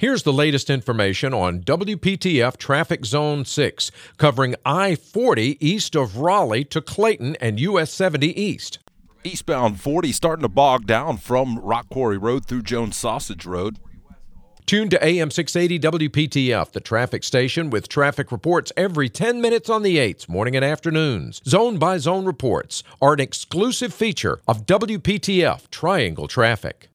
Here's the latest information on WPTF Traffic Zone 6, covering I 40 east of Raleigh to Clayton and US 70 east. Eastbound 40 starting to bog down from Rock Quarry Road through Jones Sausage Road. Tune to AM 680 WPTF, the traffic station with traffic reports every 10 minutes on the 8s, morning and afternoons. Zone by zone reports are an exclusive feature of WPTF Triangle Traffic.